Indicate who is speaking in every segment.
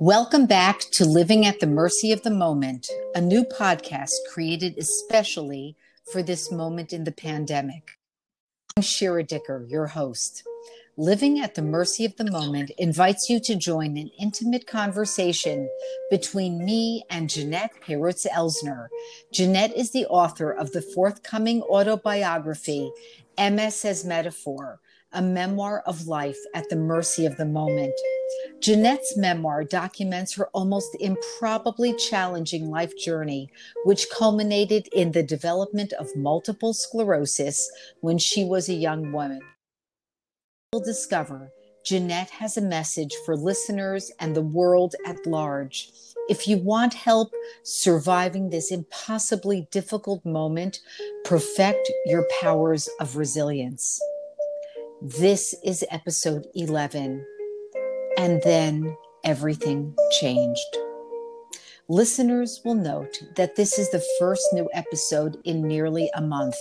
Speaker 1: Welcome back to Living at the Mercy of the Moment, a new podcast created especially for this moment in the pandemic. I'm Shira Dicker, your host. Living at the Mercy of the Moment invites you to join an intimate conversation between me and Jeanette Herutz Elsner. Jeanette is the author of the forthcoming autobiography, MS as Metaphor, a memoir of life at the mercy of the moment. Jeanette's memoir documents her almost improbably challenging life journey, which culminated in the development of multiple sclerosis when she was a young woman. We'll discover Jeanette has a message for listeners and the world at large. If you want help surviving this impossibly difficult moment, perfect your powers of resilience. This is episode 11 and then everything changed. Listeners will note that this is the first new episode in nearly a month,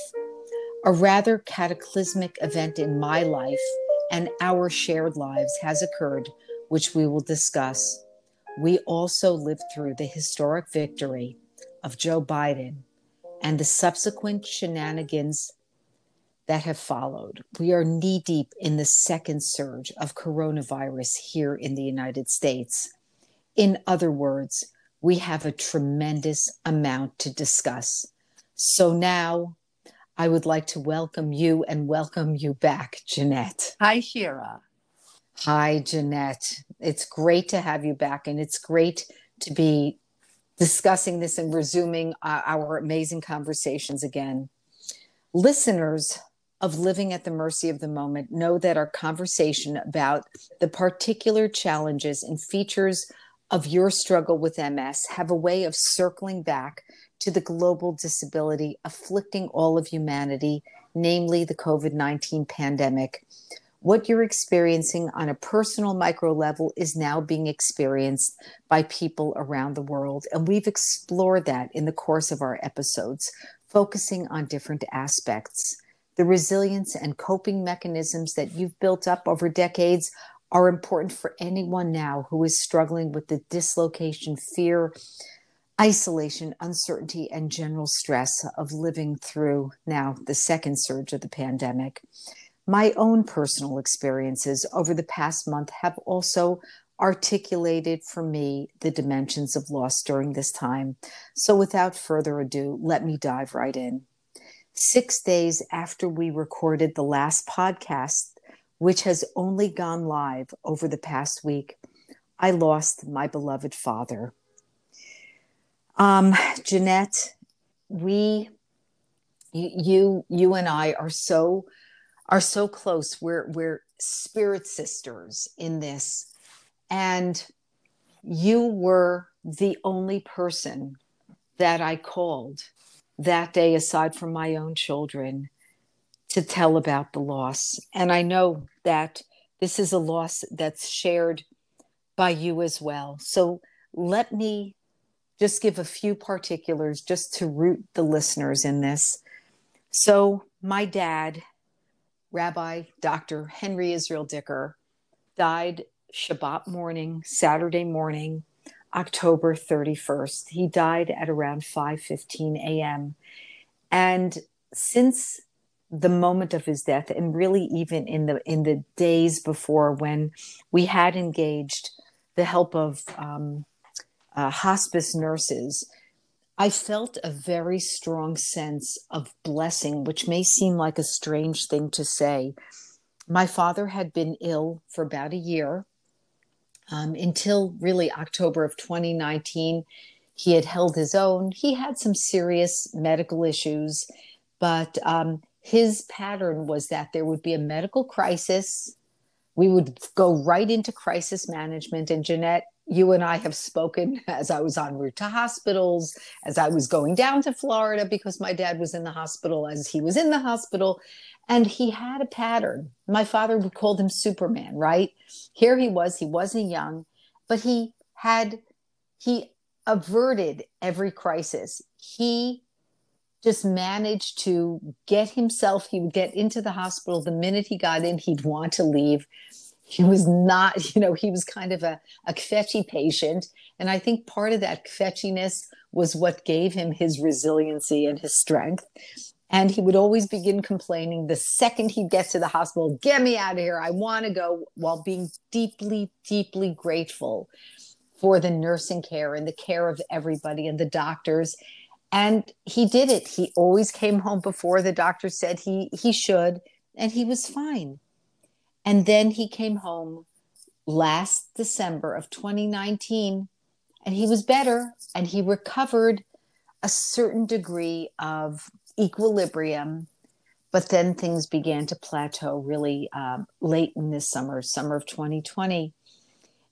Speaker 1: a rather cataclysmic event in my life and our shared lives has occurred, which we will discuss. We also lived through the historic victory of Joe Biden and the subsequent shenanigans that have followed. We are knee deep in the second surge of coronavirus here in the United States. In other words, we have a tremendous amount to discuss. So now I would like to welcome you and welcome you back, Jeanette.
Speaker 2: Hi, Shira.
Speaker 1: Hi, Jeanette. It's great to have you back, and it's great to be discussing this and resuming uh, our amazing conversations again. Listeners of living at the mercy of the moment know that our conversation about the particular challenges and features of your struggle with MS have a way of circling back to the global disability afflicting all of humanity, namely the COVID 19 pandemic. What you're experiencing on a personal micro level is now being experienced by people around the world. And we've explored that in the course of our episodes, focusing on different aspects. The resilience and coping mechanisms that you've built up over decades are important for anyone now who is struggling with the dislocation, fear, isolation, uncertainty, and general stress of living through now the second surge of the pandemic. My own personal experiences over the past month have also articulated for me the dimensions of loss during this time. So, without further ado, let me dive right in six days after we recorded the last podcast, which has only gone live over the past week, I lost my beloved father. Um, Jeanette, we, you, you and I are so, are so close. We're, we're spirit sisters in this. And you were the only person that I called that day, aside from my own children, to tell about the loss. And I know that this is a loss that's shared by you as well. So let me just give a few particulars just to root the listeners in this. So, my dad, Rabbi Dr. Henry Israel Dicker, died Shabbat morning, Saturday morning, October 31st. He died at around 5:15 a.m. And since the moment of his death and really even in the in the days before when we had engaged the help of um, uh, hospice nurses i felt a very strong sense of blessing which may seem like a strange thing to say my father had been ill for about a year um, until really October of 2019. He had held his own. He had some serious medical issues, but um, his pattern was that there would be a medical crisis. We would go right into crisis management. And Jeanette, you and I have spoken as I was en route to hospitals, as I was going down to Florida because my dad was in the hospital, as he was in the hospital. And he had a pattern. My father would call him Superman, right? Here he was, he wasn't young, but he had, he averted every crisis. He just managed to get himself, he would get into the hospital. The minute he got in, he'd want to leave. He was not, you know, he was kind of a, a kvetchy patient. And I think part of that kvetchiness was what gave him his resiliency and his strength. And he would always begin complaining the second he'd get to the hospital, get me out of here. I want to go, while being deeply, deeply grateful for the nursing care and the care of everybody and the doctors. And he did it. He always came home before the doctor said he, he should, and he was fine. And then he came home last December of 2019 and he was better and he recovered a certain degree of equilibrium. But then things began to plateau really um, late in this summer, summer of 2020.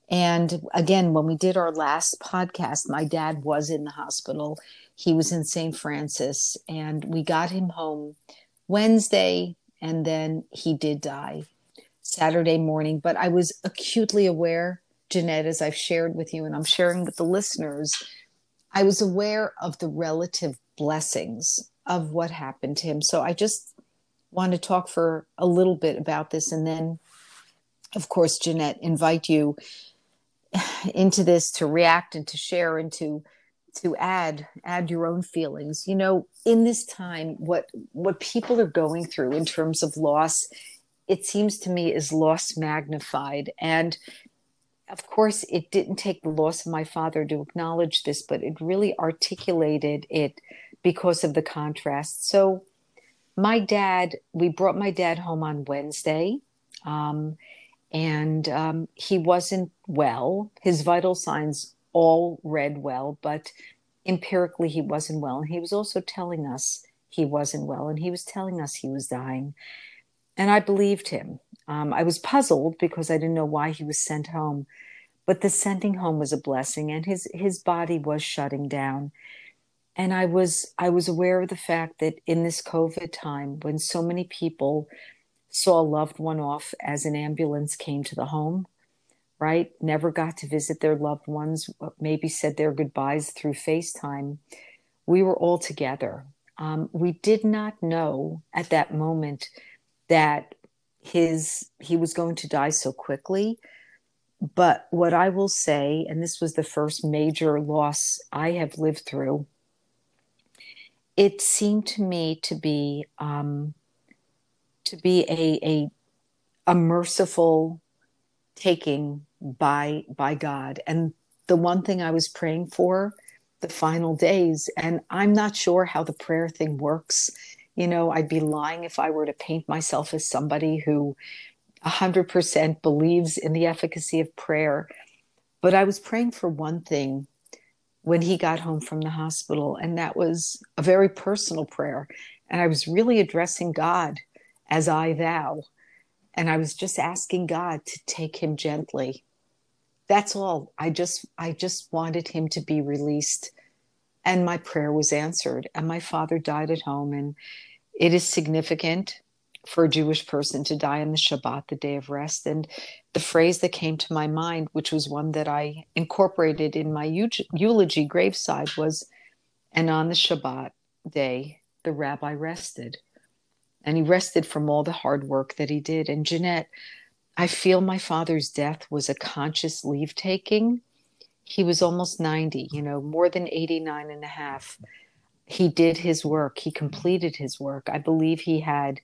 Speaker 1: And again, when we did our last podcast, my dad was in the hospital. He was in St. Francis, and we got him home Wednesday, and then he did die Saturday morning. But I was acutely aware, Jeanette, as I've shared with you, and I'm sharing with the listeners, I was aware of the relative blessings of what happened to him. So I just want to talk for a little bit about this, and then, of course, Jeanette, invite you into this to react and to share and to to add add your own feelings you know in this time what what people are going through in terms of loss it seems to me is loss magnified and of course it didn't take the loss of my father to acknowledge this but it really articulated it because of the contrast so my dad we brought my dad home on wednesday um, and um, he wasn't well. His vital signs all read well, but empirically he wasn't well. And he was also telling us he wasn't well, and he was telling us he was dying. And I believed him. Um, I was puzzled because I didn't know why he was sent home, but the sending home was a blessing, and his his body was shutting down. And I was I was aware of the fact that in this COVID time, when so many people saw a loved one off as an ambulance came to the home, right? Never got to visit their loved ones, maybe said their goodbyes through FaceTime. We were all together. Um, we did not know at that moment that his he was going to die so quickly but what i will say and this was the first major loss i have lived through it seemed to me to be um, to be a, a, a merciful taking by by God. And the one thing I was praying for the final days, and I'm not sure how the prayer thing works. You know, I'd be lying if I were to paint myself as somebody who 100% believes in the efficacy of prayer. But I was praying for one thing when he got home from the hospital, and that was a very personal prayer. And I was really addressing God as I thou. And I was just asking God to take him gently. That's all. I just I just wanted him to be released. And my prayer was answered. And my father died at home. And it is significant for a Jewish person to die on the Shabbat, the day of rest. And the phrase that came to my mind, which was one that I incorporated in my eulogy graveside, was, and on the Shabbat day, the rabbi rested and he rested from all the hard work that he did. And Jeanette, I feel my father's death was a conscious leave taking. He was almost 90, you know, more than 89 and a half. He did his work, he completed his work. I believe he had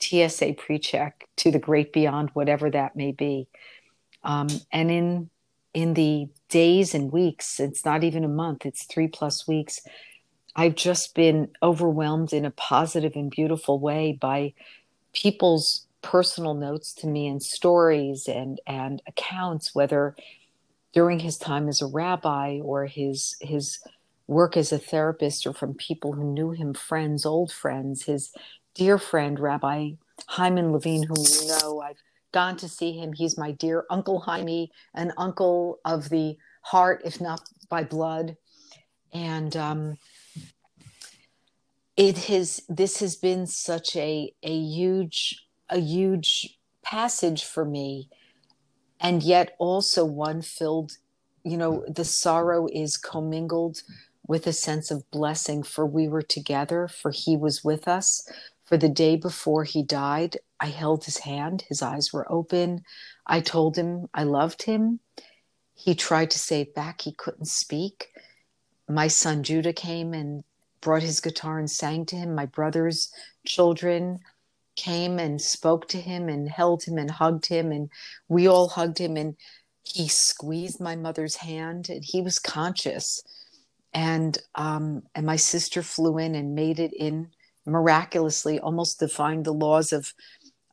Speaker 1: TSA pre check to the great beyond, whatever that may be. Um, and in in the days and weeks, it's not even a month, it's three plus weeks I've just been overwhelmed in a positive and beautiful way by people's personal notes to me and stories and and accounts whether during his time as a rabbi or his his work as a therapist or from people who knew him friends old friends his dear friend rabbi hyman levine whom you know. I've gone to see him. He's my dear uncle jaime an uncle of the heart if not by blood. And um, it has this has been such a a huge a huge passage for me. And yet also one filled you know the sorrow is commingled with a sense of blessing for we were together for he was with us For the day before he died, I held his hand. His eyes were open. I told him I loved him. He tried to say it back. He couldn't speak. My son Judah came and brought his guitar and sang to him. My brother's children came and spoke to him and held him and hugged him. And we all hugged him. And he squeezed my mother's hand and he was conscious. And um, and my sister flew in and made it in miraculously, almost defying the laws of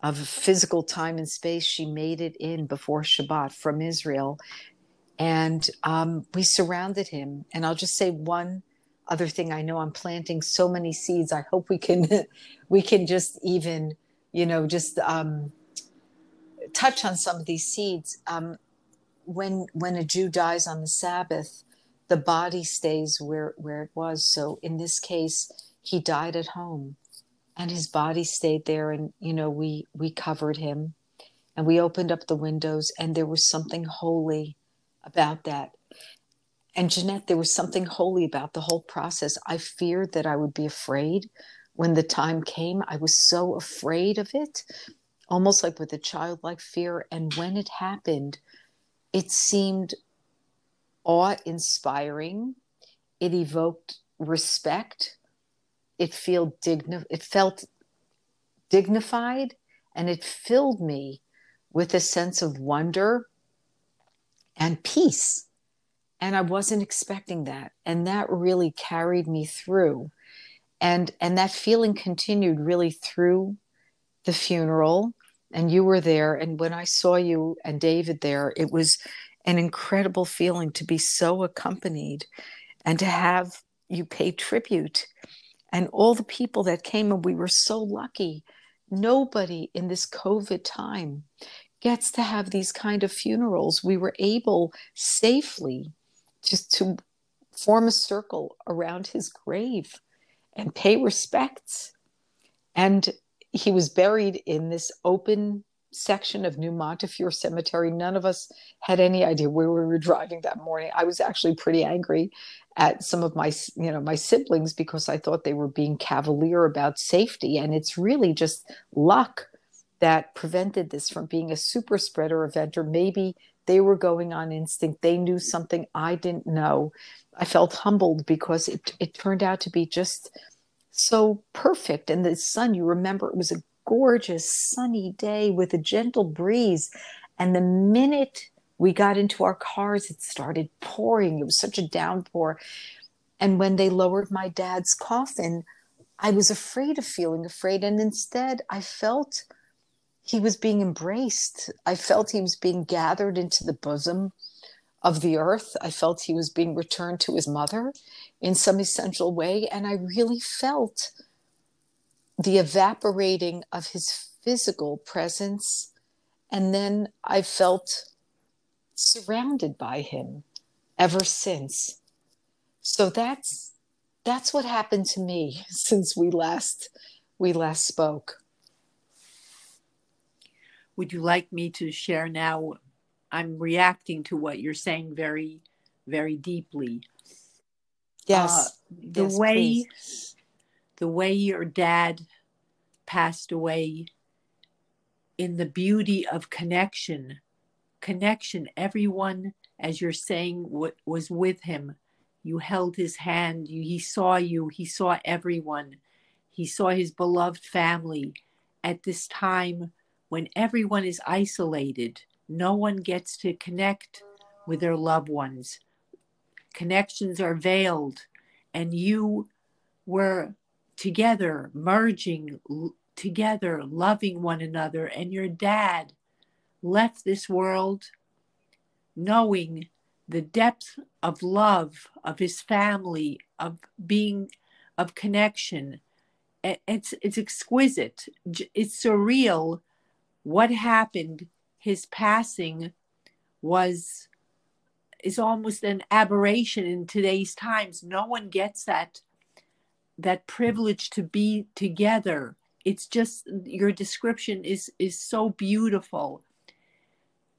Speaker 1: of physical time and space. She made it in before Shabbat from Israel, and um, we surrounded him. And I'll just say one other thing. I know I'm planting so many seeds. I hope we can we can just even you know just um, touch on some of these seeds. Um, when when a Jew dies on the Sabbath, the body stays where where it was. So in this case, he died at home and his body stayed there and you know we we covered him and we opened up the windows and there was something holy about that. And jeanette there was something holy about the whole process. I feared that i would be afraid. When the time came i was so afraid of it almost like with a childlike fear. And when it happened it seemed awe inspiring it evoked respect. It feel digni- it felt dignified and it filled me with a sense of wonder and peace. And i wasn't expecting that. And that really carried me through. And and that feeling continued really through the funeral. And you were there. And when i saw you and david there it was an incredible feeling to be so accompanied and to have you pay tribute. And all the people that came and we were so lucky. Nobody in this covid time gets to have these kind of funerals. We were able safely just to form a circle around his grave and pay respects. And he was buried in this open section of New Montefiore Cemetery. None of us had any idea where we were driving that morning. I was actually pretty angry at some of my, you know, my siblings because I thought they were being cavalier about safety, and it's really just luck that prevented this from being a super spreader event, or maybe they were going on instinct. They knew something I didn't know. I felt humbled because it it turned out to be just so perfect. And the sun, you remember, it was a gorgeous sunny day with a gentle breeze. And the minute we got into our cars, it started pouring. It was such a downpour. And when they lowered my dad's coffin, I was afraid of feeling afraid. And instead, I felt he was being embraced. I felt he was being gathered into the bosom of the earth. I felt he was being returned to his mother in some essential way. And I really felt the evaporating of his physical presence. And then I felt surrounded by him ever since. So that's that's what happened to me since we last we last spoke.
Speaker 2: Would you like me to share now? I'm reacting to what you're saying very, very deeply.
Speaker 1: Yes. Uh,
Speaker 2: the
Speaker 1: yes,
Speaker 2: way
Speaker 1: please
Speaker 2: the way your dad passed away in the beauty of connection. Connection, everyone, as you're saying, w- was with him. You held his hand, you, he saw you, he saw everyone, he saw his beloved family. At this time when everyone is isolated, no one gets to connect with their loved ones. Connections are veiled, and you were together, merging l- together, loving one another. And your dad left this world knowing the depth of love of his family, of being, of connection. It's, it's exquisite. It's surreal. What happened, his passing was is almost an aberration in today's times. No one gets that that hmm. privilege to be together. It's just your description is is so beautiful.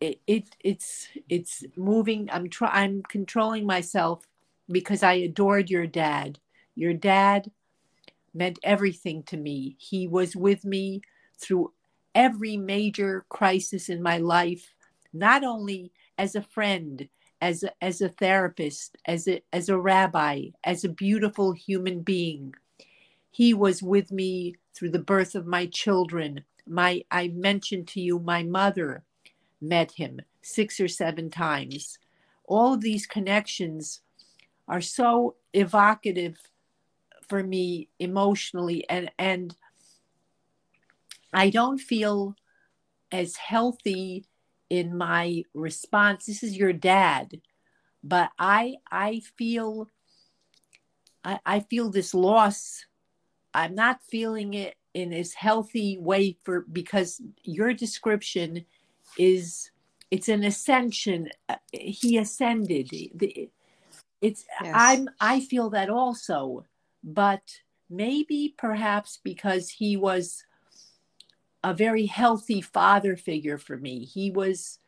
Speaker 2: It, it it's it's moving i'm trying i'm controlling myself because i adored your dad. Your dad meant everything to me. He was with me through every major crisis in my life, not only as a friend, as a, as a therapist, as a, as a rabbi, as a beautiful human being. He was with me through the birth of my children. My I mentioned to you my mother met him six or seven times. All of these connections are so evocative for me emotionally and and I don't feel as healthy in my response. This is your dad, but I I feel I, I feel this loss. I'm not feeling it in as healthy way for because your description is it's an ascension. He ascended. It's yes. I'm I feel that also, but maybe perhaps because he was a very healthy father figure for me. He was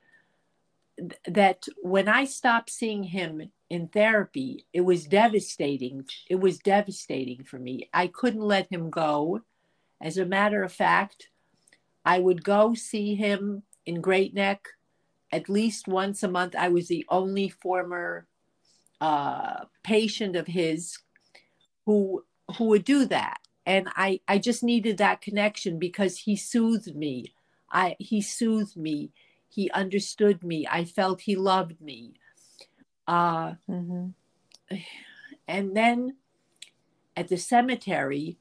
Speaker 2: that when I stopped seeing him in therapy, it was devastating. It was devastating for me. I couldn't let him go. As a matter of fact, I would go see him in Great Neck at least once a month. I was the only former uh, patient of his who who would do that and I I just needed that connection because he soothed me. I he soothed me. He understood me. I felt he loved me. Uh, mm-hmm. And then at the cemetery,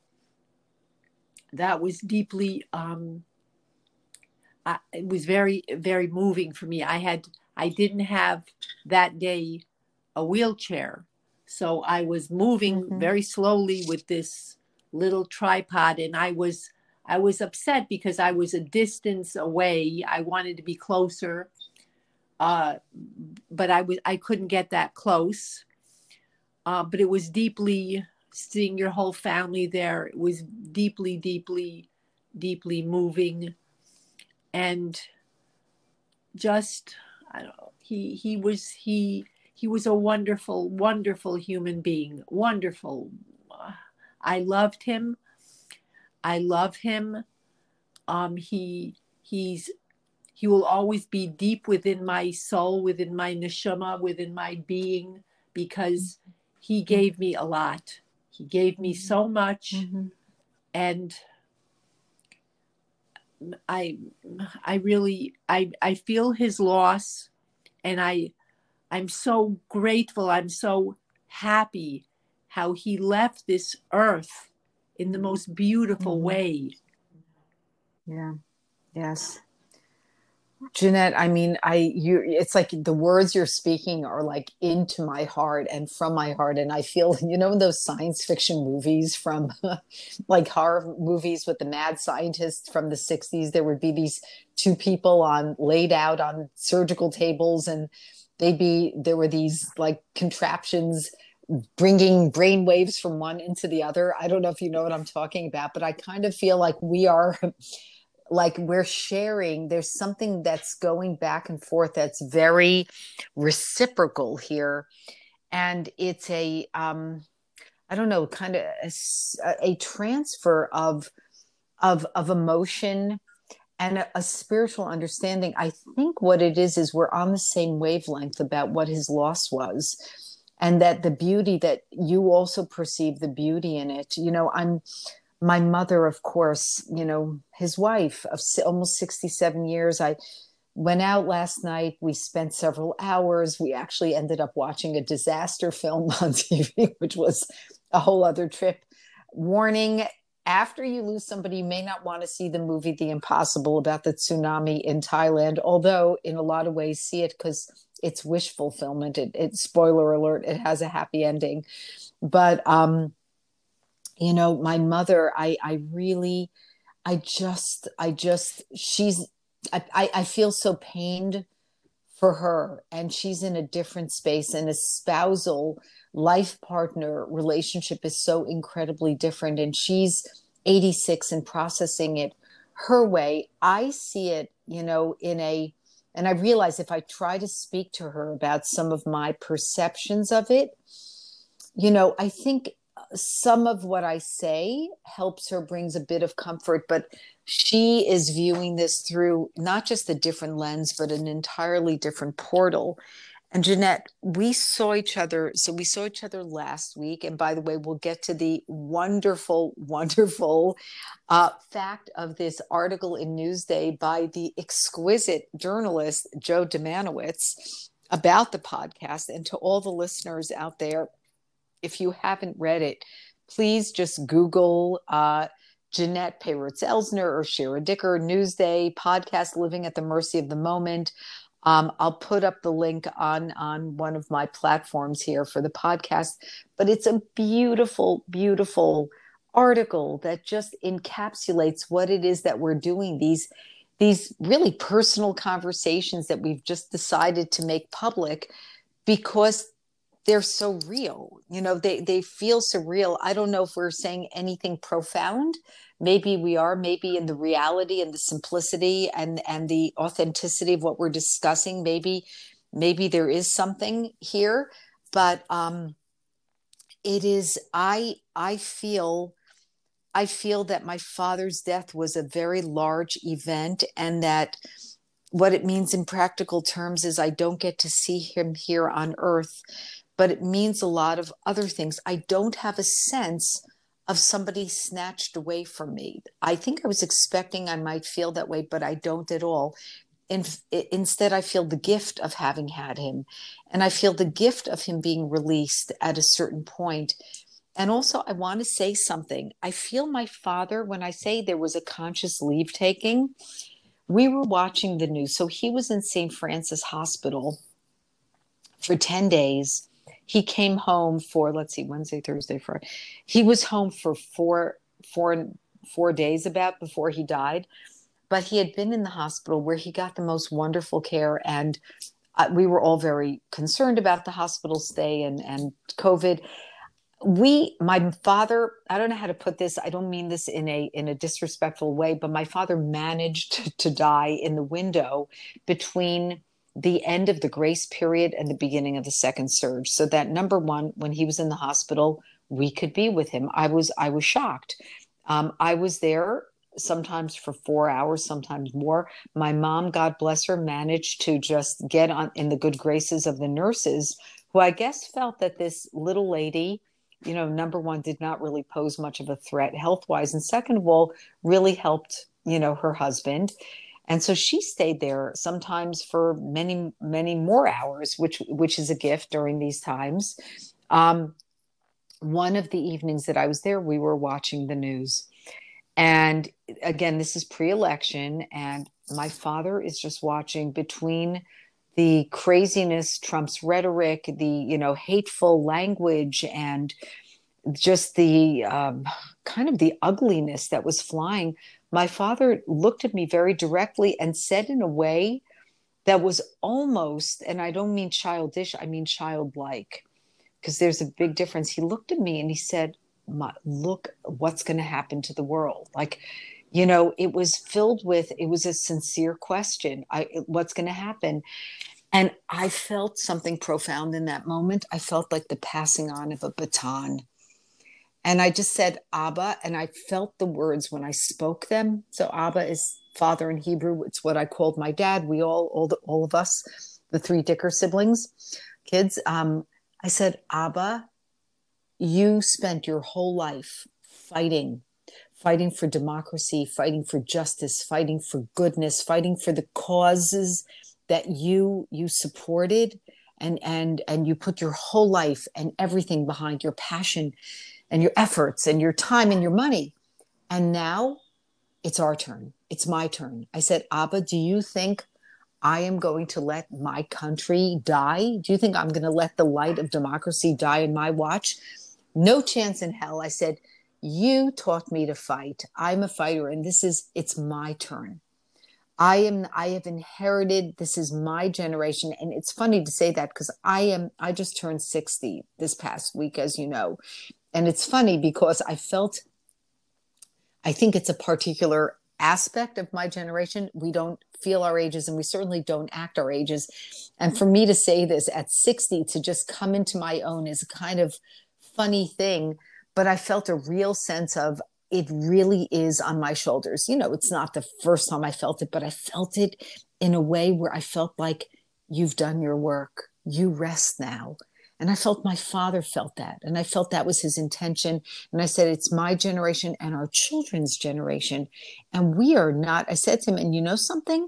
Speaker 2: that was deeply. Um, I, it was very very moving for me. I had I didn't have that day a wheelchair, so I was moving mm-hmm. very slowly with this little tripod and I was I was upset because I was a distance away. I wanted to be closer. Uh, but I was I couldn't get that close. Uh, but it was deeply seeing your whole family there. It was deeply, deeply, deeply moving, and just I don't know. He he was he he was a wonderful, wonderful human being. Wonderful, I loved him. I love him. Um, he he's he will always be deep within my soul, within my neshama, within my being, because he gave me a lot. He gave me so much, mm-hmm. and I I really I I feel his loss, and I I'm so grateful. I'm so happy how he left this earth in the most beautiful mm-hmm. way.
Speaker 1: Yeah. Yes. Jeanette, I mean, I you it's like the words you're speaking are like into my heart and from my heart and I feel, you know, those science fiction movies from like horror movies with the mad scientists from the 60s there would be these two people on laid out on surgical tables and they'd be there were these like contraptions bringing brain waves from one into the other. I don't know if you know what I'm talking about, but I kind of feel like we are like we're sharing. There's something that's going back and forth that's very reciprocal here. And it's a um i don't know kind of a, a transfer of of of emotion and a, a, spiritual understanding. I think what it is is we're on the same wavelength about what his loss was and that the beauty that you also perceive the beauty in it. You know i'm my mother of course you know his wife of almost 67 years. I went out last night. We spent several hours. We actually ended up watching a disaster film on tv which was a whole other trip. Warning after you lose somebody you may not want to see the movie the impossible about the tsunami in thailand although in a lot of ways see it because it's wish fulfillment. It, it spoiler alert, it has a happy ending. But um, you know, my mother, I I really, I just, I just, she's, I, I feel so pained for her, and she's in a different space, and a spousal life partner relationship is so incredibly different, and she's 86 and processing it her way. I see it, you know, in a and I realize if I try to speak to her about some of my perceptions of it, you know, I think uh, some of what I say helps her, brings a bit of comfort, but she is viewing this through not just a different lens, but an entirely different portal. And Jeanette, we saw each other. So we saw each other last week. And by the way, we'll get to the wonderful, wonderful uh, fact of this article in Newsday by the exquisite journalist Joe Dziemianowicz about the podcast. And to all the listeners out there, if you haven't read it, please just Google uh, Jeanette Payritz Elsner or Shira Dicker Newsday podcast, Living at the Mercy of the Moment. Um, I'll put up the link on on one of my platforms here for the podcast. But it's a beautiful, beautiful article that just encapsulates what it is that we're doing. These these really personal conversations that we've just decided to make public because they're so real you know they they feel surreal. I don't know if we're saying anything profound. Maybe we are maybe in the reality and the simplicity and and the authenticity of what we're discussing maybe maybe there is something here. But um it is i i feel i feel that my father's death was a very large event and that what it means in practical terms is i don't get to see him here on earth but it means a lot of other things. I don't have a sense of somebody snatched away from me. I think I was expecting I might feel that way, but I don't at all. In, instead, I feel the gift of having had him, and I feel the gift of him being released at a certain point. And also, I want to say something. I feel my father, when I say there was a conscious leave taking, we were watching the news. So he was in St. Francis Hospital for 10 days he came home for let's see wednesday thursday friday. He was home for four four four days about before he died but he had been in the hospital where he got the most wonderful care. And uh, we were all very concerned about the hospital stay and and covid. We my father i don't know how to put this i don't mean this in a in a disrespectful way but my father managed to, to die in the window between the end of the grace period and the beginning of the second surge. So that number one when he was in the hospital we could be with him. I was i was shocked. Um, i was there sometimes for four hours sometimes more. My mom god bless her managed to just get on in the good graces of the nurses who i guess felt that this little lady you know number one did not really pose much of a threat health wise and second of all really helped you know her husband and so she stayed there sometimes for many many more hours which which is a gift during these times. Um, one of the evenings that i was there we were watching the news. And again this is pre-election and my father is just watching between the craziness trump's rhetoric the you know hateful language and just the um, kind of the ugliness that was flying my father looked at me very directly and said in a way that was almost, and I don't mean childish, I mean childlike, because there's a big difference. He looked at me and he said, Look, what's going to happen to the world? Like, you know, it was filled with, it was a sincere question. I, what's going to happen? And I felt something profound in that moment. I felt like the passing on of a baton. And I just said Abba, and I felt the words when I spoke them. So Abba is father in Hebrew. It's what I called my dad. We all, all, the, all of us, the three Dicker siblings, kids. Um, I said, Abba, you spent your whole life fighting, fighting for democracy, fighting for justice, fighting for goodness, fighting for the causes that you you supported and and and you put your whole life and everything behind your passion and your efforts and your time and your money. And now it's our turn. It's my turn. I said, Abba, do you think I am going to let my country die? Do you think I'm going to let the light of democracy die in my watch? No chance in hell. I said, You taught me to fight. I'm a fighter, and this is, it's my turn. I am, I have inherited, this is my generation. And it's funny to say that because I am, I just turned 60 this past week, as you know and it's funny because I felt, I think it's a particular aspect of my generation. We don't feel our ages and we certainly don't act our ages. And for me to say this at 60, to just come into my own is a kind of funny thing. but I felt a real sense of it really is on my shoulders. You know, it's not the first time I felt it, but I felt it in a way where I felt like you've done your work. You rest now. And I felt my father felt that. And I felt that was his intention. And I said, it's my generation and our children's generation. And we are not, I said to him, and you know something?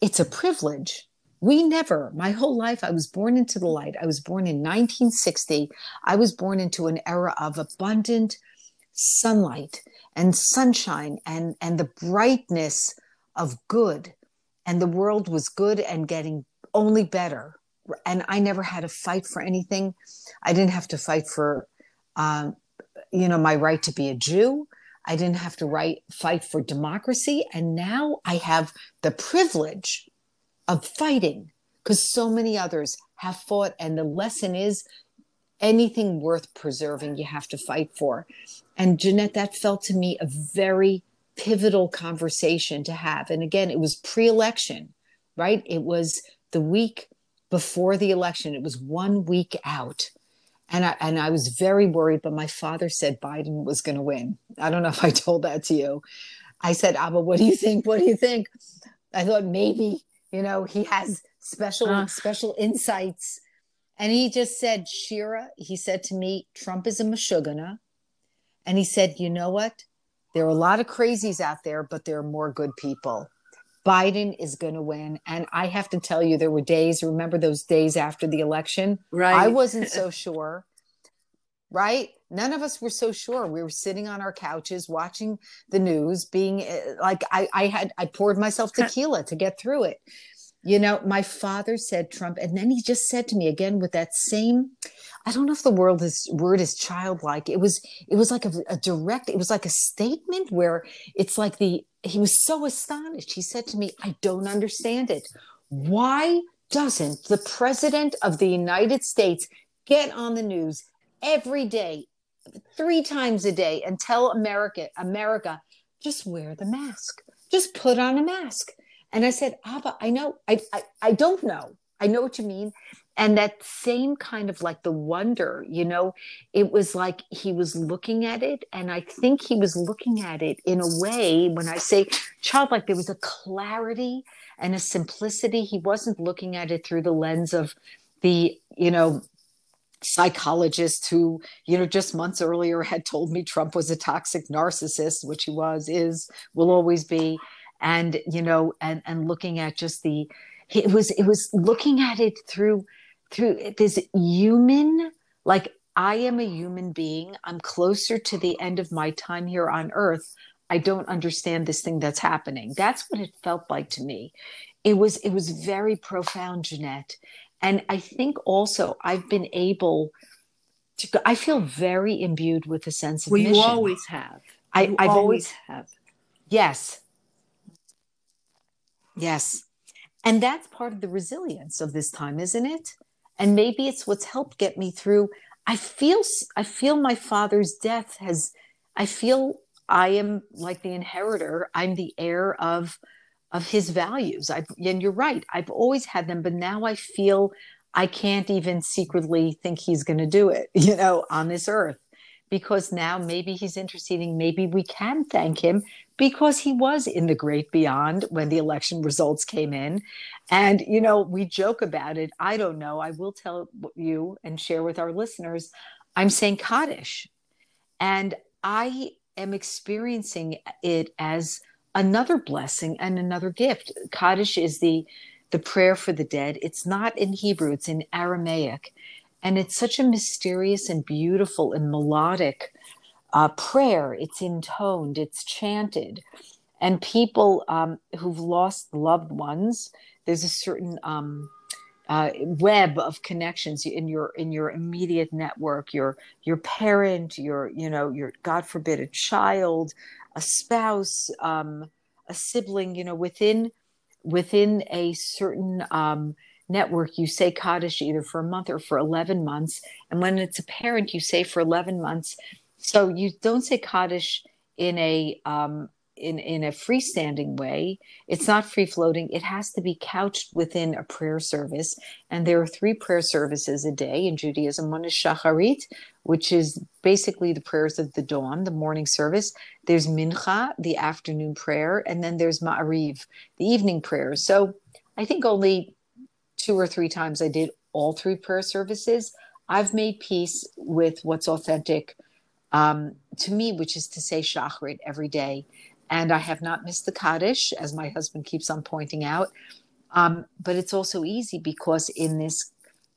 Speaker 1: It's a privilege. We never, my whole life, I was born into the light. I was born in 1960. I was born into an era of abundant sunlight and sunshine and, and the brightness of good. And the world was good and getting only better and I never had to fight for anything. I didn't have to fight for, um, you know, my right to be a Jew. I didn't have to write, fight for democracy. And now I have the privilege of fighting because so many others have fought. And the lesson is anything worth preserving, you have to fight for. And Jeanette, that felt to me a very pivotal conversation to have. And again, it was pre election, right? It was the week before the election. It was one week out. And I, and I was very worried, but my father said Biden was going to win. I don't know if I told that to you. I said, Abba, what do you think? What do you think? I thought maybe, you know, he has special, uh. special insights. And he just said, Shira, he said to me, Trump is a Meshuggah. And he said, you know what? There are a lot of crazies out there, but there are more good people. Biden is going to win. And I have to tell you, there were days, remember those days after the election?
Speaker 2: Right.
Speaker 1: I wasn't so sure. Right? None of us were so sure. We were sitting on our couches watching the news, being eh, like, I, I had, I poured myself tequila to get through it. You know, my father said Trump, and then he just said to me again with that same, I don't know if the world is word is childlike. It was it was like a, a, direct. It was like a statement where it's like the he was so astonished. He said to me, "I don't understand it. Why doesn't the president of the United States get on the news every day, three times a day, and tell America, America, just wear the mask, just put on a mask." And I said, Abba, I know, I, I, I don't know. I know what you mean and that same kind of like the wonder you know it was like he was looking at it and i think he was looking at it in a way when i say childlike there was a clarity and a simplicity. He wasn't looking at it through the lens of the you know psychologist who you know just months earlier had told me trump was a toxic narcissist which he was is will always be. And you know and and looking at just the it was it was looking at it through through this human like i am a human being. I'm closer to the end of my time here on earth. I don't understand this thing that's happening. That's what it felt like to me. It was it was very profound jeanette. And i think also i've been able to i feel very imbued with a sense of
Speaker 2: well
Speaker 1: mission.
Speaker 2: you always have.
Speaker 1: I,
Speaker 2: you
Speaker 1: i've
Speaker 2: always
Speaker 1: always
Speaker 2: have.
Speaker 1: Yes. Yes. And that's part of the resilience of this time isn't it and maybe it's what's helped get me through. I feel i feel my father's death has i feel i am like the inheritor. I'm the heir of of his values. I and you're right i've always had them but now i feel i can't even secretly think he's going to do it you know on this earth because now maybe he's interceding maybe we can thank him because he was in the great beyond when the election results came in. And, you know, we joke about it. I don't know. I will tell you and share with our listeners I'm saying Kaddish. And I am experiencing it as another blessing and another gift. Kaddish is the the prayer for the dead. It's not in Hebrew, it's in Aramaic. And it's such a mysterious and beautiful and melodic uh, prayer. It's intoned, it's chanted. And people um, who've lost loved ones, there's a certain um, uh, web of connections in your in your immediate network. Your your parent, your you know your God forbid a child, a spouse, um, a sibling. You know within within a certain um, network, you say Kaddish either for a month or for 11 months. And when it's a parent, you say for 11 months so you don't say Kaddish in a um, in, in a freestanding way. It's not free floating. It has to be couched within a prayer service. And there are three prayer services a day in Judaism. One is Shacharit, which is basically the prayers of the dawn, the morning service. There's Mincha, the afternoon prayer. And then there's Ma'ariv, the evening prayers. So I think only two or three times I did all three prayer services. I've made peace with what's authentic um, to me, which is to say Shachrit every day. And I have not missed the Kaddish, as my husband keeps on pointing out. Um, but it's also easy because in this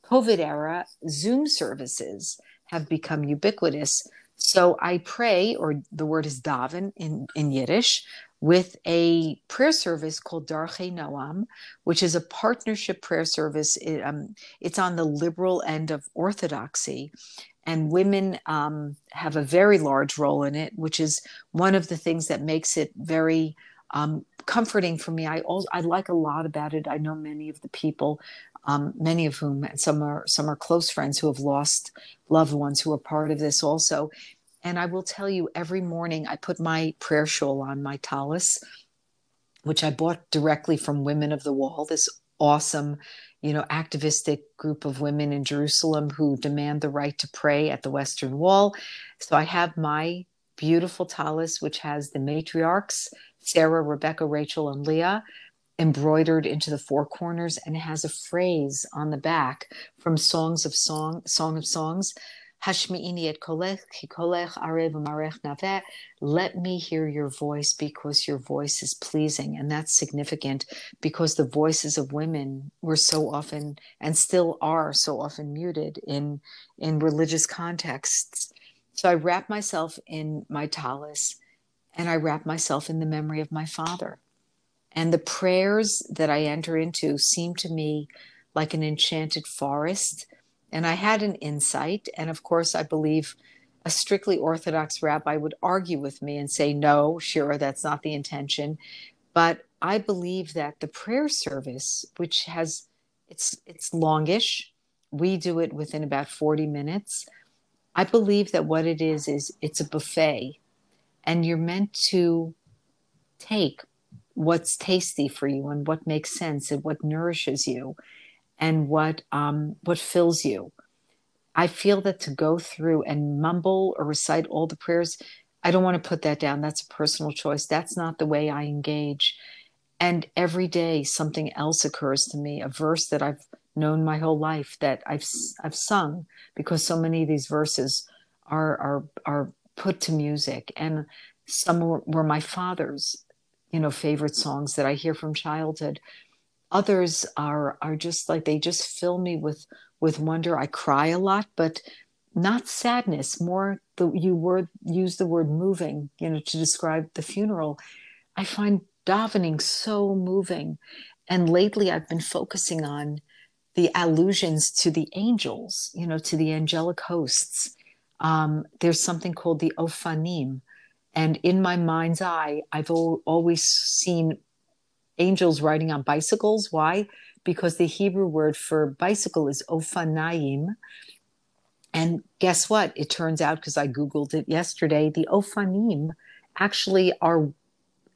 Speaker 1: COVID era, Zoom services have become ubiquitous. So I pray, or the word is daven in, in Yiddish, with a prayer service called Darchei Noam, which is a partnership prayer service. It, um, it's on the liberal end of Orthodoxy and women um, have a very large role in it, which is one of the things that makes it very um, comforting for me. I also, I like a lot about it. I know many of the people, um, many of whom and some are some are close friends who have lost loved ones who are part of this also. And I will tell you, every morning I put my prayer shawl on my tallis, which I bought directly from Women of the Wall. This awesome you know, activistic group of women in Jerusalem who demand the right to pray at the Western Wall. So I have my beautiful tallis, which has the matriarchs, Sarah, Rebecca, Rachel, and Leah, embroidered into the four corners, and it has a phrase on the back from Songs of Song, Song of Songs Let me hear your voice because your voice is pleasing. And that's significant because the voices of women were so often and still are so often muted in, in religious contexts. So I wrap myself in my tallis and I wrap myself in the memory of my father. And the prayers that I enter into seem to me like an enchanted forest and I had an insight. And of course, I believe a strictly Orthodox rabbi would argue with me and say, no, sure, that's not the intention. But I believe that the prayer service, which has it's it's longish, we do it within about 40 minutes. I believe that what it is is it's a buffet and you're meant to take what's tasty for you and what makes sense and what nourishes you and what um, what fills you. I feel that to go through and mumble or recite all the prayers, I don't want to put that down. That's a personal choice. That's not the way I engage. And every day something else occurs to me, a verse that I've known my whole life that I've I've sung because so many of these verses are are are put to music and some were, were my father's you know favorite songs that I hear from childhood others are are just like they just fill me with with wonder. I cry a lot but not sadness more the you word use the word moving you know to describe the funeral. I find davening so moving. And lately i've been focusing on the allusions to the angels you know to the angelic hosts. Um, there's something called the ophanim. And in my mind's eye i've al- always seen angels riding on bicycles. Why? Because the Hebrew word for bicycle is ophanaim. And guess what? It turns out, because I Googled it yesterday, the ophanim actually are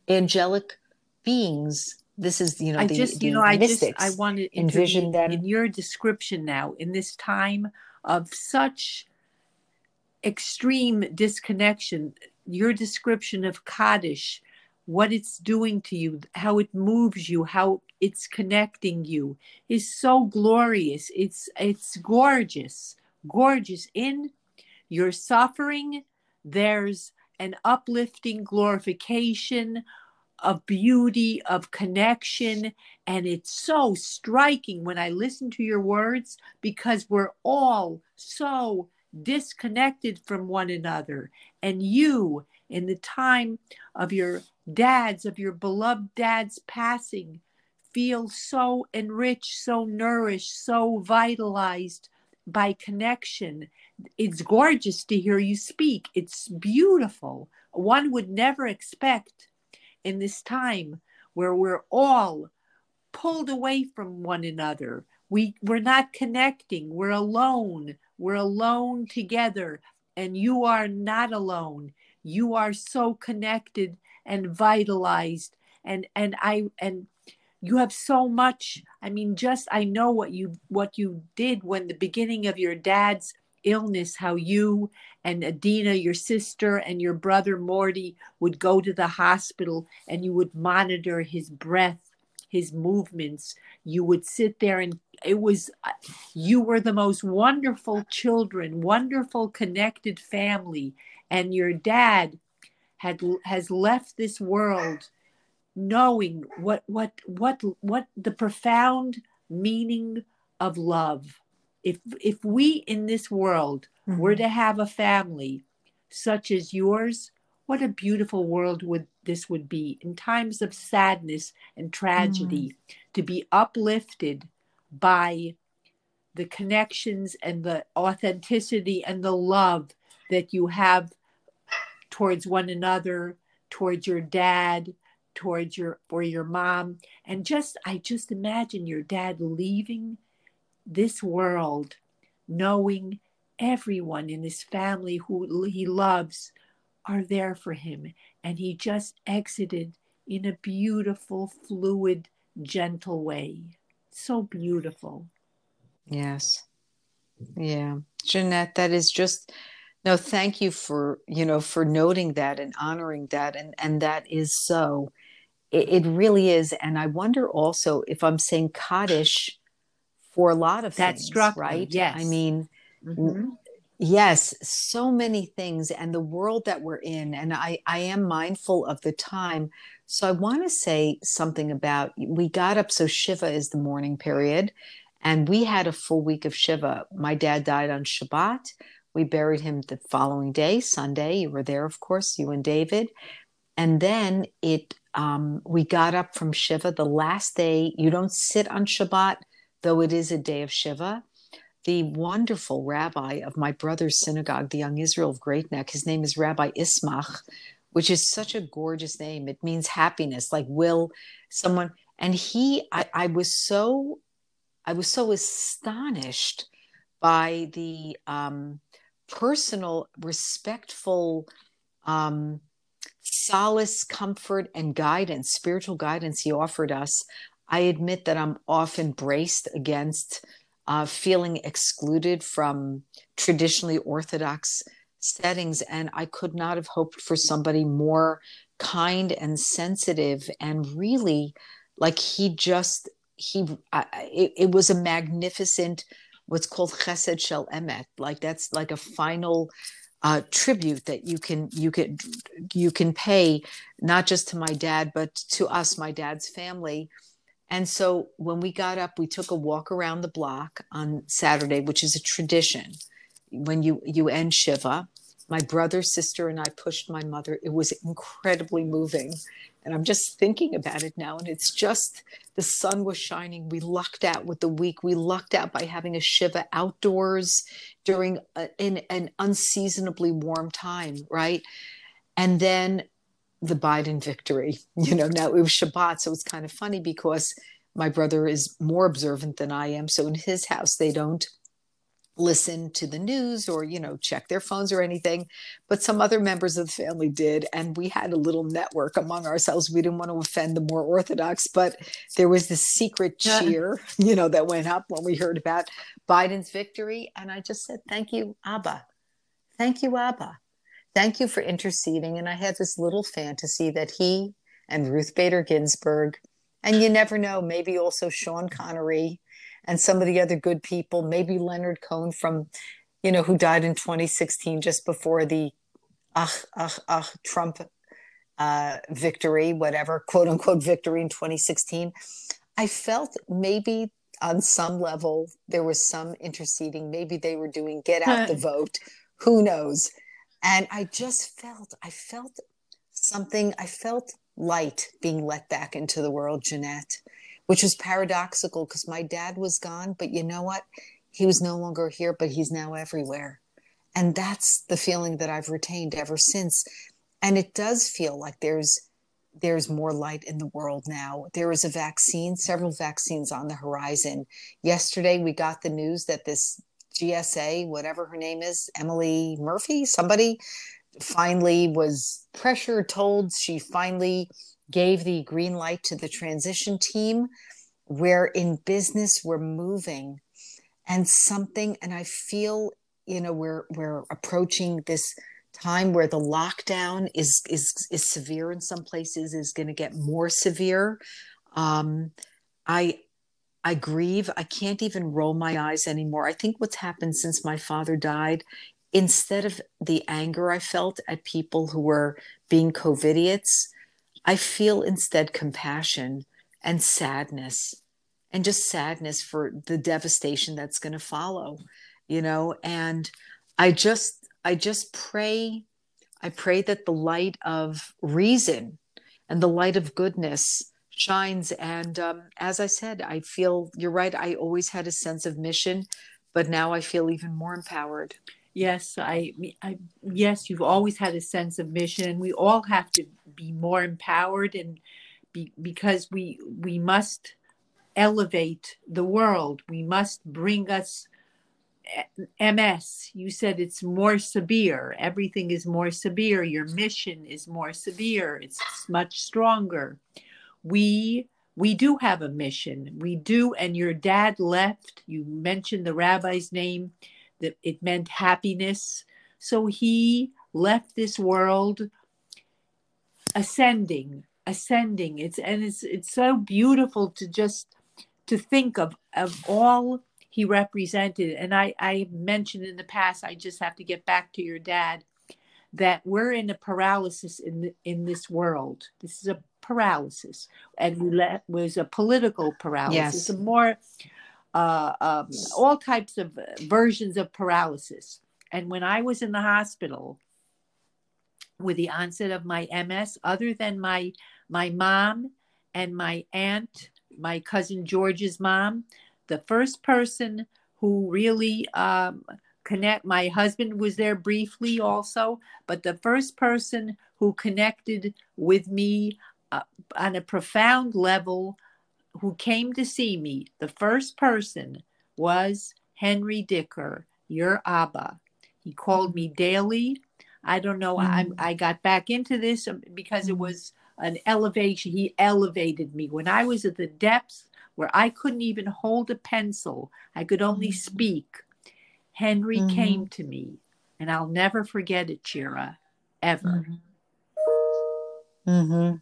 Speaker 1: angelic beings. This is, you know,
Speaker 2: I
Speaker 1: the,
Speaker 2: just, you know, I just, I want to
Speaker 1: envision them.
Speaker 2: in your description now in this time of such extreme disconnection. Your description of Kaddish what it's doing to you, how it moves you, how it's connecting you is so glorious. It's it's gorgeous. Gorgeous in your suffering there's an uplifting glorification of beauty, of connection. And it's so striking when I listen to your words because we're all so disconnected from one another. And you, in the time of your dads, of your beloved dads passing, feel so enriched, so nourished, so vitalized by connection. It's gorgeous to hear you speak. It's beautiful. One would never expect in this time where we're all pulled away from one another. We, we're not connecting. We're alone. We're alone together. And you are not alone you are so connected and vitalized and and i and you have so much i mean just i know what you what you did when the beginning of your dad's illness how you and adina your sister and your brother morty would go to the hospital and you would monitor his breath his movements. You would sit there and it was you were the most wonderful children wonderful connected family. And your dad had has left this world knowing what what what what the profound meaning of love. If if we in this world mm-hmm. were to have a family such as yours what a beautiful world would this would be in times of sadness and tragedy mm. to be uplifted by the connections and the authenticity and the love that you have towards one another towards your dad towards your for your mom and just i just imagine your dad leaving this world knowing everyone in his family who he loves are there for him and he just exited in a beautiful fluid gentle way so beautiful
Speaker 1: yes yeah jeanette that is just no thank you for you know for noting that and honoring that and and that is so it, it really is. And I wonder also if I'm saying Kaddish for a lot of
Speaker 2: that
Speaker 1: things,
Speaker 2: struck
Speaker 1: right?
Speaker 2: Me, yes.
Speaker 1: I mean, mm-hmm. Yes, so many things and the world that we're in. And I, I am mindful of the time. So I want to say something about we got up. So Shiva is the mourning period. And we had a full week of Shiva. My dad died on Shabbat. We buried him the following day, Sunday. You were there, of course, you and David. And then it um, we got up from Shiva the last day. You don't sit on Shabbat, though it is a day of Shiva. The wonderful rabbi of my brother's synagogue, the Young Israel of Great Neck, his name is Rabbi Ismach, which is such a gorgeous name. It means happiness, like will someone. And he, I, I was so, I was so astonished by the um, personal, respectful um, solace, comfort, and guidance, spiritual guidance he offered us, I admit that I'm often braced against uh, feeling excluded from traditionally Orthodox settings. And I could not have hoped for somebody more kind and sensitive and really like he just, he, it, it was a magnificent, what's called chesed shel emet. Like that's like a final uh, tribute that you can you can you can pay not just to my dad but to us my dad's family and so when we got up we took a walk around the block on saturday which is a tradition. When you you end shiva my brother sister and i pushed my mother. It was incredibly moving. And i'm just thinking about it now and it's just the sun was shining. We lucked out with the week. We lucked out by having a shiva outdoors during a, in an unseasonably warm time right? And then the biden victory you know now it was shabbat so it's kind of funny because my brother is more observant than i am. So in his house they don't listen to the news or you know check their phones or anything but some other members of the family did. And we had a little network among ourselves. We didn't want to offend the more orthodox but there was this secret cheer you know that went up when we heard about biden's victory. And i just said thank you abba. Thank you abba thank you for interceding and i had this little fantasy that he and ruth bader ginsburg and you never know maybe also sean connery and some of the other good people, maybe Leonard Cohen from, you know, who died in 2016 just before the ah, ah, ah, Trump uh, victory, whatever, quote unquote victory in 2016. I felt maybe on some level there was some interceding. Maybe they were doing get out the vote. Who knows? And I just felt, I felt something, I felt light being let back into the world, Jeanette which was paradoxical because my dad was gone, but you know what? He was no longer here, but he's now everywhere. And that's the feeling that I've retained ever since. And it does feel like there's there's more light in the world now. There is a vaccine, several vaccines on the horizon. Yesterday we got the news that this GSA, whatever her name is, Emily Murphy, somebody finally was pressure told. She finally gave the green light to the transition team where in business we're moving and something and i feel you know we're we're approaching this time where the lockdown is is is severe in some places is going to get more severe. Um i i grieve. I can't even roll my eyes anymore. I think what's happened since my father died instead of the anger i felt at people who were being covidiots i feel instead compassion and sadness and just sadness for the devastation that's going to follow you know? And i just i just pray i pray that the light of reason and the light of goodness shines and um, as i said i feel you're right i always had a sense of mission but now i feel even more empowered.
Speaker 2: Yes I, I yes you've always had a sense of mission. We all have to be more empowered and be, because we we must elevate the world. We must bring us ms you said it's more severe. Everything is more severe. Your mission is more severe. It's much stronger we we do have a mission we do and your dad left you mentioned the rabbi's name that it meant happiness. So he left this world ascending, ascending. It's and it's it's so beautiful to just to think of of all he represented. And I I mentioned in the past, I just have to get back to your dad that we're in a paralysis in the, in this world. This is a paralysis, and we let was a political paralysis, yes. a more uh, um, all types of versions of paralysis. And when I was in the hospital with the onset of my MS, other than my my mom and my aunt, my cousin George's mom, the first person who really um, connect. My husband was there briefly also, but the first person who connected with me uh, on a profound level who came to see me, the first person was Henry Dicker, your Abba. He called me daily. I don't know. Mm. I, I got back into this because it mm. was an elevation. He elevated me when I was at the depths where I couldn't even hold a pencil. I could only mm. speak. Henry mm-hmm. came to me, and I'll never forget it, Shira, ever.
Speaker 1: Mm-hmm.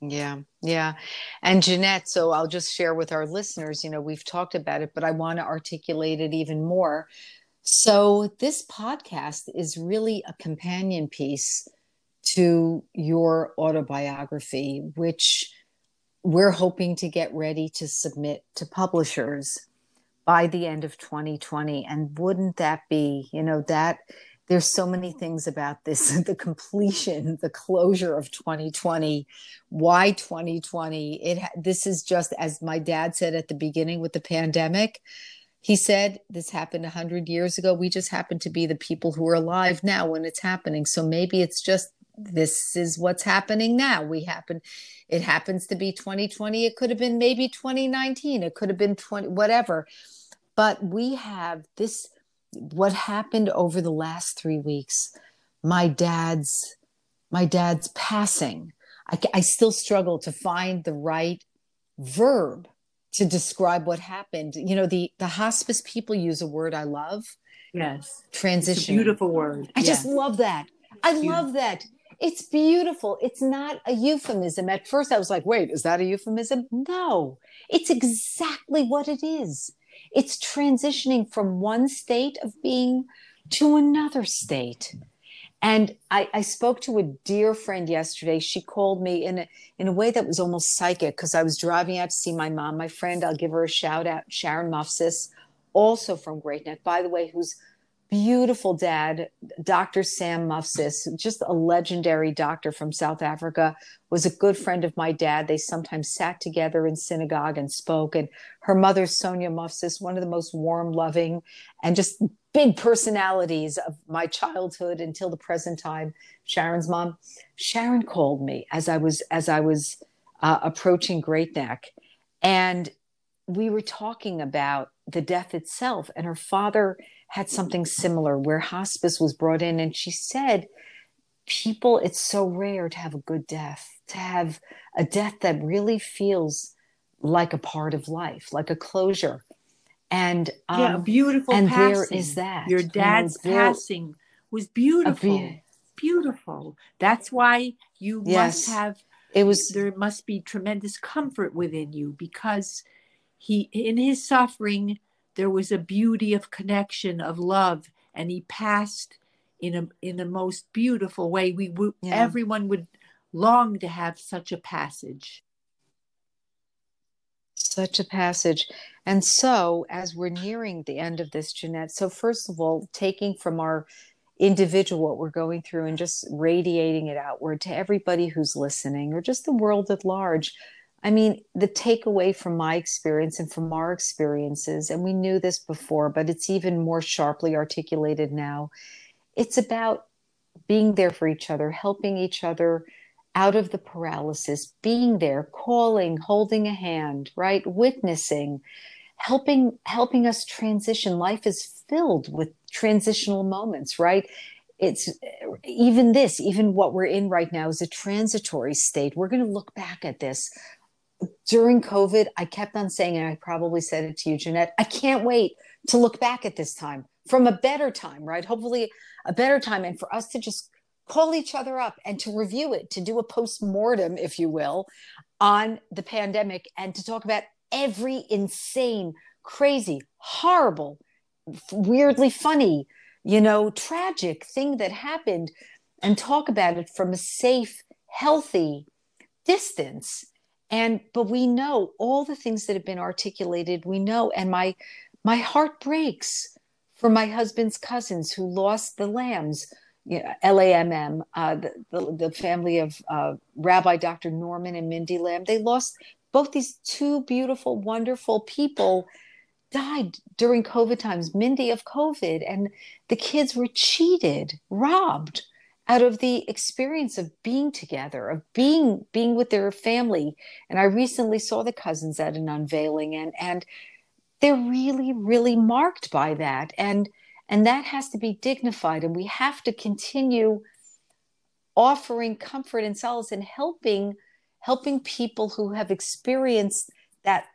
Speaker 1: Yeah, yeah. And Jeanette, so I'll just share with our listeners, you know, we've talked about it, but I want to articulate it even more. So, this podcast is really a companion piece to your autobiography, which we're hoping to get ready to submit to publishers by the end of 2020. And wouldn't that be, you know, that there's so many things about this the completion the closure of 2020 why 2020 it this is just as my dad said at the beginning with the pandemic he said this happened 100 years ago. We just happen to be the people who are alive now when it's happening. So maybe it's just this is what's happening now. We happen it happens to be 2020 it could have been maybe 2019 it could have been 20 whatever. But we have this what happened over the last three weeks my dad's my dad's passing. I, I still struggle to find the right verb to describe what happened. You know the the hospice people use a word i love.
Speaker 2: Yes.
Speaker 1: Transition.
Speaker 2: beautiful word.
Speaker 1: I just love that. I love that. It's beautiful. It's not a euphemism. At first i was like wait is that a euphemism? No. It's exactly what it is it's transitioning from one state of being to another state. And I, I spoke to a dear friend yesterday. She called me in a, in a way that was almost psychic because I was driving out to see my mom. My friend, I'll give her a shout out, Sharon Mufsis, also from Great Neck, by the way, who's beautiful dad, Dr. Sam Mufsis, just a legendary doctor from South Africa, was a good friend of my dad. They sometimes sat together in synagogue and spoke. And her mother, Sonia Mufsis, one of the most warm, loving, and just big personalities of my childhood until the present time. Sharon's mom, Sharon called me as I was as I was uh, approaching Great Neck, and we were talking about the death itself. And her father had something similar where hospice was brought in and she said people, it's so rare to have a good death, to have a death that really feels like a part of life, like a closure. And
Speaker 2: um, yeah, beautiful
Speaker 1: and
Speaker 2: passing.
Speaker 1: there is that.
Speaker 2: Your dad's you know, passing was beautiful. Be- beautiful. That's why you yes. must have it was there must be tremendous comfort within you because he in his suffering there was a beauty of connection of love and he passed in a in a most beautiful way. We would yeah. everyone would long to have such a passage.
Speaker 1: Such a passage. And so as we're nearing the end of this jeanette so first of all taking from our individual what we're going through and just radiating it outward to everybody who's listening or just the world at large I mean, the takeaway from my experience and from our experiences, and we knew this before, but it's even more sharply articulated now. It's about being there for each other, helping each other out of the paralysis, being there, calling, holding a hand, right? Witnessing, helping helping us transition. Life is filled with transitional moments, right? It's even this, even what we're in right now is a transitory state. We're going to look back at this during COVID, I kept on saying, and I probably said it to you, Jeanette, I can't wait to look back at this time from a better time, right? Hopefully, a better time, and for us to just call each other up and to review it, to do a post mortem, if you will, on the pandemic and to talk about every insane, crazy, horrible, weirdly funny, you know, tragic thing that happened and talk about it from a safe, healthy distance and but we know all the things that have been articulated we know and my my heart breaks for my husband's cousins who lost the Lamms you know, lamm uh, the, the, the, family of uh, rabbi dr norman and mindy Lamm. They lost both these two beautiful wonderful people died during covid times mindy of covid and the kids were cheated robbed out of the experience of being together of being being with their family. And i recently saw the cousins at an unveiling and and they're really really marked by that. And and that has to be dignified and we have to continue offering comfort and solace and helping helping people who have experienced that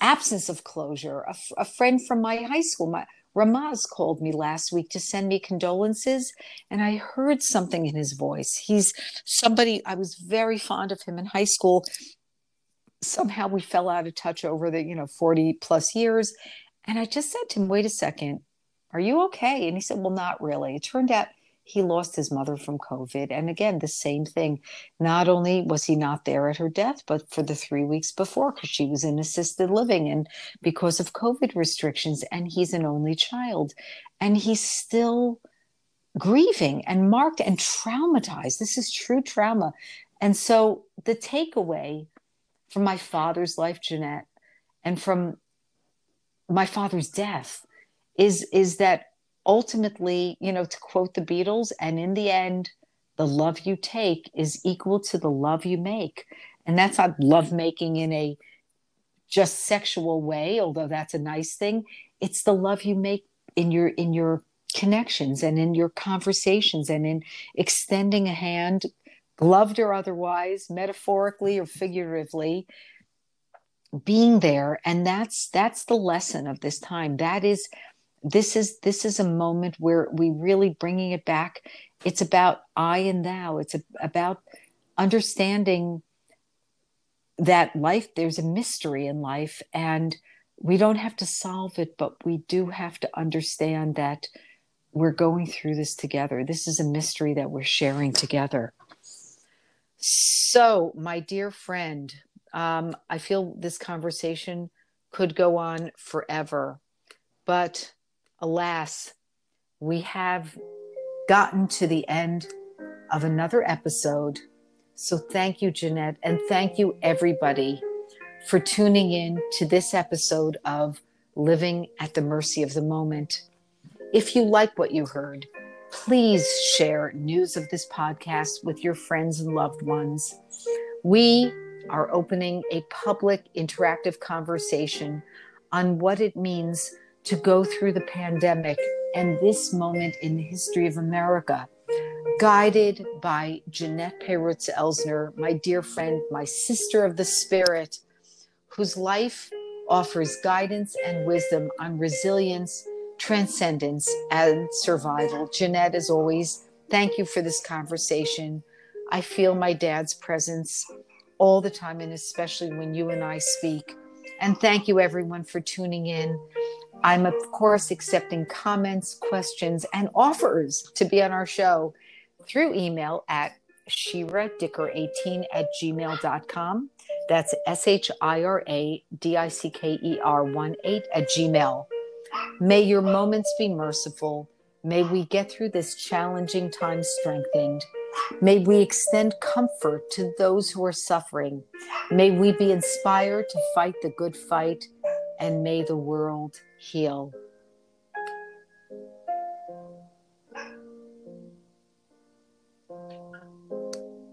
Speaker 1: absence of closure. A, friend from my high school my Ramaz called me last week to send me condolences, and I heard something in his voice. He's somebody I was very fond of him in high school. Somehow we fell out of touch over the, you know, 40 plus years. And I just said to him, wait a second, are you okay? And he said, well, not really. It turned out he lost his mother from COVID. And again, the same thing. Not only was he not there at her death, but for the three weeks before, because she was in assisted living and because of COVID restrictions. And he's an only child. And he's still grieving and marked and traumatized. This is true trauma. And so the takeaway from my father's life, Jeanette, and from my father's death is, is that ultimately, you know, to quote the Beatles, and in the end, the love you take is equal to the love you make. And that's not love making in a just sexual way, although that's a nice thing. It's the love you make in your in your connections and in your conversations and in extending a hand, gloved or otherwise, metaphorically or figuratively, being there. And that's that's the lesson of this time. That is this is this is a moment where we really bringing it back. It's about i and thou. It's a, about understanding that life there's a mystery in life and we don't have to solve it but we do have to understand that we're going through this together. This is a mystery that we're sharing together. So my dear friend um, i feel this conversation could go on forever but alas, we have gotten to the end of another episode. So thank you, Jeanette, and thank you, everybody, for tuning in to this episode of Living at the Mercy of the Moment. If you like what you heard, please share news of this podcast with your friends and loved ones. We are opening a public interactive conversation on what it means to go through the pandemic and this moment in the history of America. guided by Jeanette Peyrutz Elsner, my dear friend, my sister of the spirit, whose life offers guidance and wisdom on resilience, transcendence, and survival. Jeanette, as always, thank you for this conversation. I feel my dad's presence all the time, and especially when you and I speak. And thank you, everyone, for tuning in. I'm, of course, accepting comments, questions, and offers to be on our show through email at shiradicker18 at gmail.com. That's S H I R A D I C K E R 1 8 at gmail. May your moments be merciful. May we get through this challenging time strengthened. May we extend comfort to those who are suffering. May we be inspired to fight the good fight, and may the world heal.